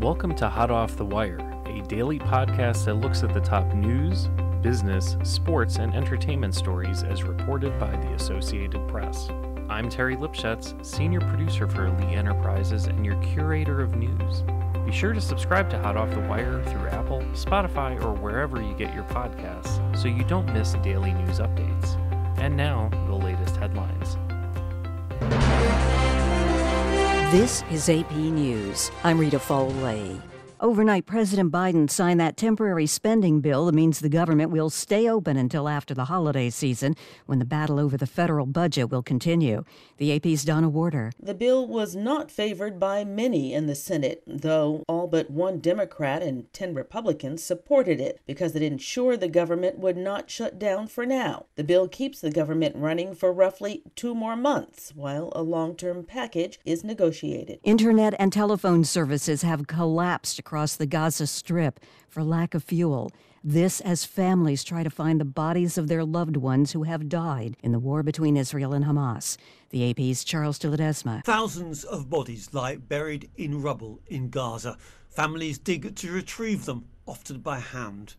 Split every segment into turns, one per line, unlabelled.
Welcome to Hot Off the Wire, a daily podcast that looks at the top news, business, sports, and entertainment stories as reported by the Associated Press. I'm Terry Lipshetz, senior producer for Lee Enterprises and your curator of news. Be sure to subscribe to Hot Off the Wire through Apple, Spotify, or wherever you get your podcasts so you don't miss daily news updates. And now, the latest headlines.
This is AP News. I'm Rita Foley. Overnight, President Biden signed that temporary spending bill that means the government will stay open until after the holiday season when the battle over the federal budget will continue. The AP's Donna Warder.
The bill was not favored by many in the Senate, though all but one Democrat and 10 Republicans supported it because it ensured the government would not shut down for now. The bill keeps the government running for roughly two more months while a long term package is negotiated.
Internet and telephone services have collapsed across the Gaza Strip for lack of fuel. This as families try to find the bodies of their loved ones who have died in the war between Israel and Hamas. The AP's Charles de Ledesma.
Thousands of bodies lie buried in rubble in Gaza. Families dig to retrieve them, often by hand.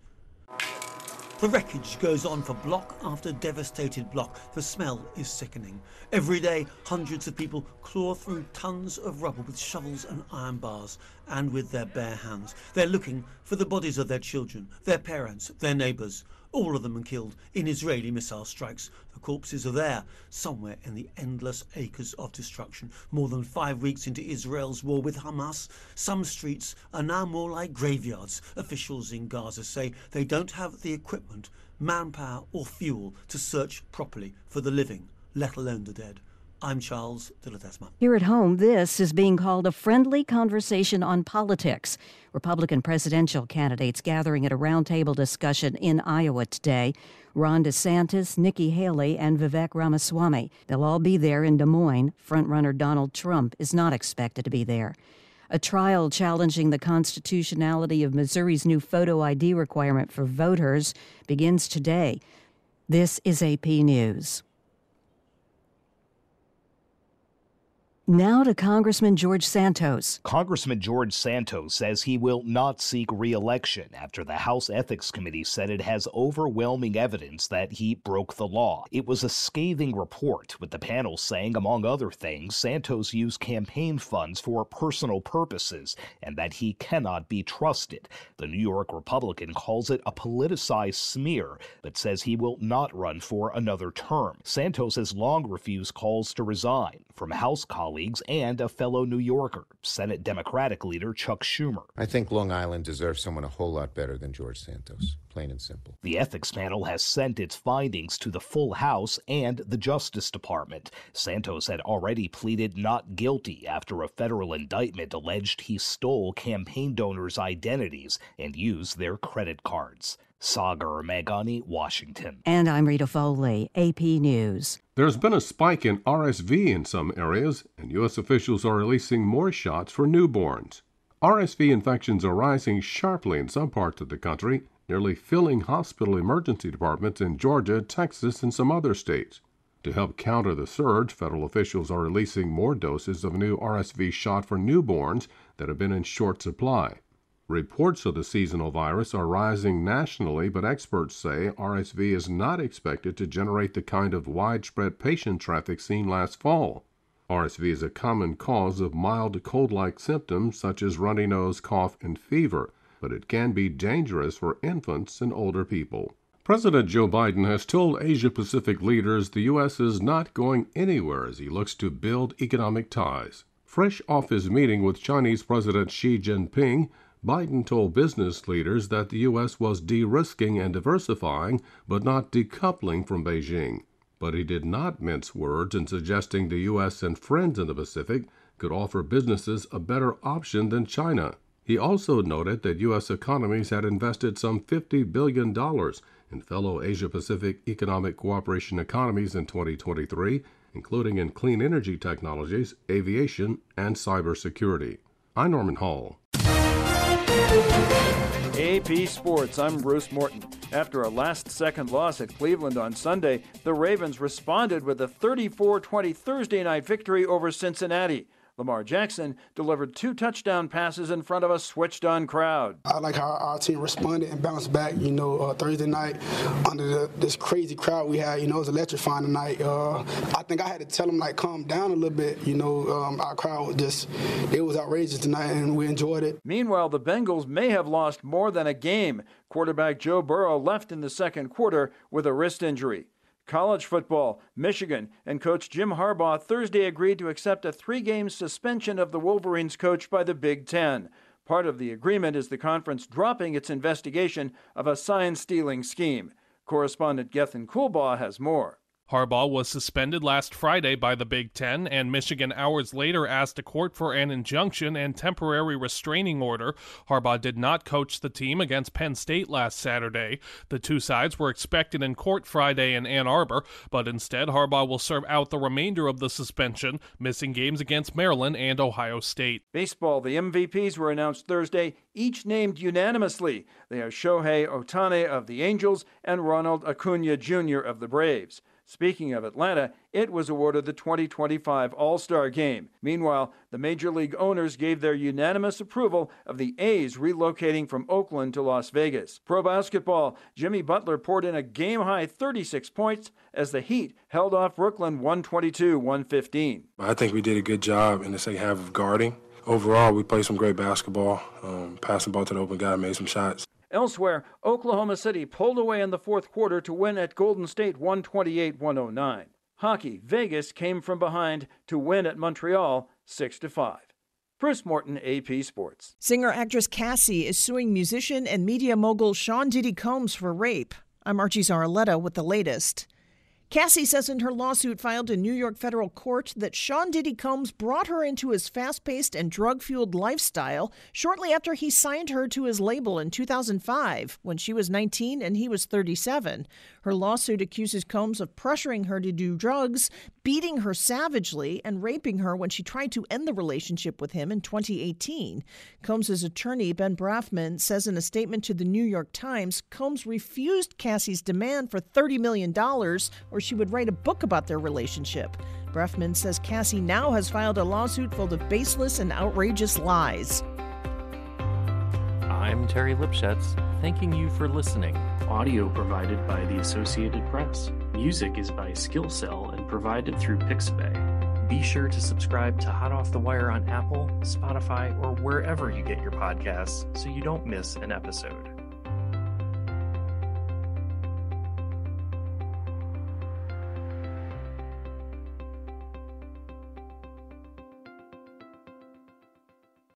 The wreckage goes on for block after devastated block. The smell is sickening. Every day, hundreds of people claw through tons of rubble with shovels and iron bars and with their bare hands. They're looking for the bodies of their children, their parents, their neighbours. All of them are killed in Israeli missile strikes. The corpses are there, somewhere in the endless acres of destruction. More than five weeks into Israel's war with Hamas, some streets are now more like graveyards. Officials in Gaza say they don't have the equipment, manpower, or fuel to search properly for the living, let alone the dead. I'm Charles de.
Here at home, this is being called a friendly conversation on politics. Republican presidential candidates gathering at a roundtable discussion in Iowa today. Ron DeSantis, Nikki Haley, and Vivek Ramaswamy. They'll all be there in Des Moines. Frontrunner Donald Trump is not expected to be there. A trial challenging the constitutionality of Missouri's new photo ID requirement for voters begins today. This is AP News. Now to Congressman George Santos.
Congressman George Santos says he will not seek re-election after the House Ethics Committee said it has overwhelming evidence that he broke the law. It was a scathing report, with the panel saying, among other things, Santos used campaign funds for personal purposes and that he cannot be trusted. The New York Republican calls it a politicized smear, but says he will not run for another term. Santos has long refused calls to resign from House colleagues colleagues and a fellow New Yorker, Senate Democratic leader Chuck Schumer.
I think Long Island deserves someone a whole lot better than George Santos, plain and simple.
The ethics panel has sent its findings to the full House and the Justice Department. Santos had already pleaded not guilty after a federal indictment alleged he stole campaign donors' identities and used their credit cards. Sagar Meghani, Washington.
And I'm Rita Foley, AP News.
There's been a spike in RSV in some areas, and U.S. officials are releasing more shots for newborns. RSV infections are rising sharply in some parts of the country, nearly filling hospital emergency departments in Georgia, Texas, and some other states. To help counter the surge, federal officials are releasing more doses of a new RSV shot for newborns that have been in short supply. Reports of the seasonal virus are rising nationally, but experts say RSV is not expected to generate the kind of widespread patient traffic seen last fall. RSV is a common cause of mild cold like symptoms such as runny nose, cough, and fever, but it can be dangerous for infants and older people. President Joe Biden has told Asia Pacific leaders the U.S. is not going anywhere as he looks to build economic ties. Fresh off his meeting with Chinese President Xi Jinping, Biden told business leaders that the U.S. was de risking and diversifying, but not decoupling from Beijing. But he did not mince words in suggesting the U.S. and friends in the Pacific could offer businesses a better option than China. He also noted that U.S. economies had invested some $50 billion in fellow Asia Pacific economic cooperation economies in 2023, including in clean energy technologies, aviation, and cybersecurity. I'm Norman Hall.
AP Sports, I'm Bruce Morton. After a last second loss at Cleveland on Sunday, the Ravens responded with a 34 20 Thursday night victory over Cincinnati. Lamar Jackson delivered two touchdown passes in front of a switched on crowd.
I like how our team responded and bounced back. You know, uh, Thursday night under the, this crazy crowd we had, you know, it was electrifying tonight. Uh, I think I had to tell them, like, calm down a little bit. You know, um, our crowd just, it was outrageous tonight and we enjoyed it.
Meanwhile, the Bengals may have lost more than a game. Quarterback Joe Burrow left in the second quarter with a wrist injury. College football, Michigan, and coach Jim Harbaugh Thursday agreed to accept a three game suspension of the Wolverines coach by the Big Ten. Part of the agreement is the conference dropping its investigation of a sign stealing scheme. Correspondent Gethin Coolbaugh has more.
Harbaugh was suspended last Friday by the Big Ten, and Michigan hours later asked a court for an injunction and temporary restraining order. Harbaugh did not coach the team against Penn State last Saturday. The two sides were expected in court Friday in Ann Arbor, but instead, Harbaugh will serve out the remainder of the suspension, missing games against Maryland and Ohio State.
Baseball, the MVPs were announced Thursday, each named unanimously. They are Shohei Ohtani of the Angels and Ronald Acuna Jr. of the Braves. Speaking of Atlanta, it was awarded the 2025 All Star Game. Meanwhile, the Major League owners gave their unanimous approval of the A's relocating from Oakland to Las Vegas. Pro basketball, Jimmy Butler poured in a game high 36 points as the Heat held off Brooklyn 122 115.
I think we did a good job in the second half of guarding. Overall, we played some great basketball, um, the ball to the open guy, made some shots.
Elsewhere, Oklahoma City pulled away in the fourth quarter to win at Golden State 128 109. Hockey, Vegas came from behind to win at Montreal 6 5. Bruce Morton, AP Sports.
Singer actress Cassie is suing musician and media mogul Sean Diddy Combs for rape. I'm Archie Zaraletta with the latest. Cassie says in her lawsuit filed in New York federal court that Sean Diddy Combs brought her into his fast paced and drug fueled lifestyle shortly after he signed her to his label in 2005 when she was 19 and he was 37. Her lawsuit accuses Combs of pressuring her to do drugs, beating her savagely, and raping her when she tried to end the relationship with him in 2018. Combs' attorney, Ben Brafman, says in a statement to the New York Times Combs refused Cassie's demand for $30 million or she would write a book about their relationship. Brafman says Cassie now has filed a lawsuit full of baseless and outrageous lies.
I'm Terry Lipshetz, thanking you for listening. Audio provided by the Associated Press. Music is by Skilsel and provided through Pixabay. Be sure to subscribe to Hot Off the Wire on Apple, Spotify, or wherever you get your podcasts so you don't miss an episode.